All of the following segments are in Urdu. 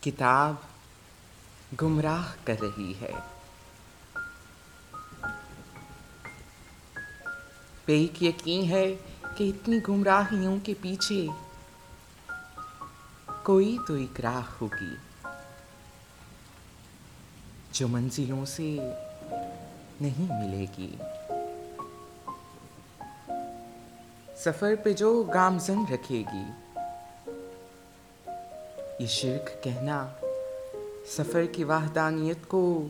کتاب گمراہ کر رہی ہے۔ ایک یقین ہے کہ اتنی گمراہیوں کے پیچھے کوئی تو ایک راہ ہوگی جو منزلوں سے نہیں ملے گی۔ سفر پہ جو گامزن رکھے گی یہ شرک کہنا سفر کی وحدانیت کو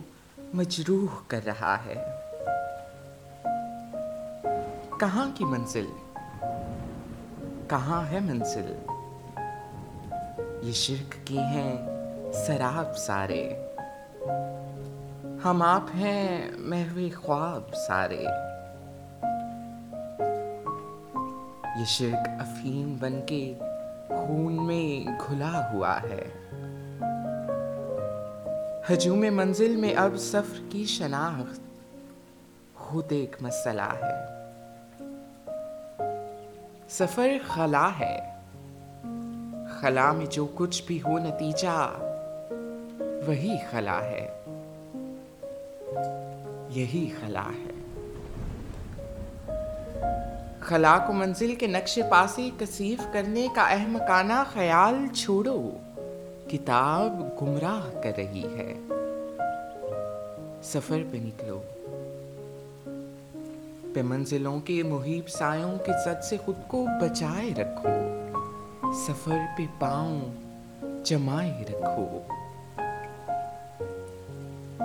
مجروح کر رہا ہے۔ کہاں کی منزل؟ کہاں ہے منزل؟ یہ شرک کی ہیں سراب سارے۔ ہم آپ ہیں محو خواب سارے۔ یہ شرک افیم بن کے خون میں گھلا ہوا ہے۔ ہجوم منزل میں اب سفر کی شناخت خود ایک مسئلہ ہے۔ سفر خلا ہے۔ خلا میں جو کچھ بھی ہو نتیجہ، وہی خلا ہے۔ یہی خلا ہے۔ خلا کو منزل کے نقش پاسی کثیف کرنے کا احمقانہ خیال چھوڑو۔ کتاب گمراہ کر رہی ہے۔ سفر پہ نکلو۔ پہ منزلوں کے محیب سایوں کی زد سے خود کو بچائے رکھو۔ سفر پہ پاؤں جمائے رکھو۔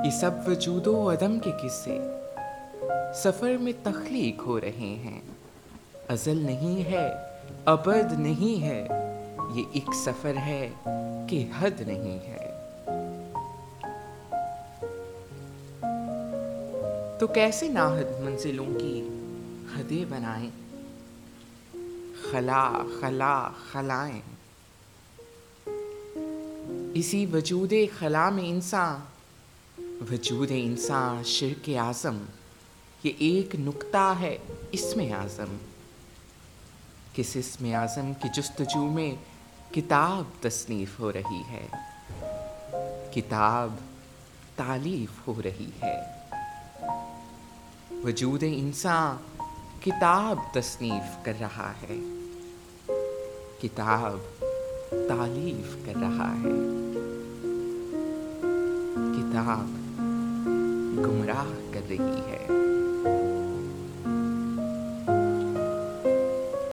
یہ سب وجود و عدم کے قصے۔ سفر میں تخلیق ہو رہے ہیں۔ ازل نہیں ہے، ابد نہیں ہے۔ یہ ایک سفر ہے کہ حد نہیں ہے۔ تو کیسے ناحد منزلوں کی حدیں بنائیں؟ خلا خلا، خلائیں۔ اسی وجود خلا میں انسان، وجود انسان شرک اعظم، یہ ایک نقطہ ہے اس میں اعظم۔ کس اسم اعظم کی جستجو میں کتاب تصنیف ہو رہی ہے۔ کتاب تعلیف ہو رہی ہے۔ وجود انسان کتاب تصنیف کر رہا ہے۔ کتاب تعلیف کر رہا ہے۔ کتاب گمراہ کر رہی ہے۔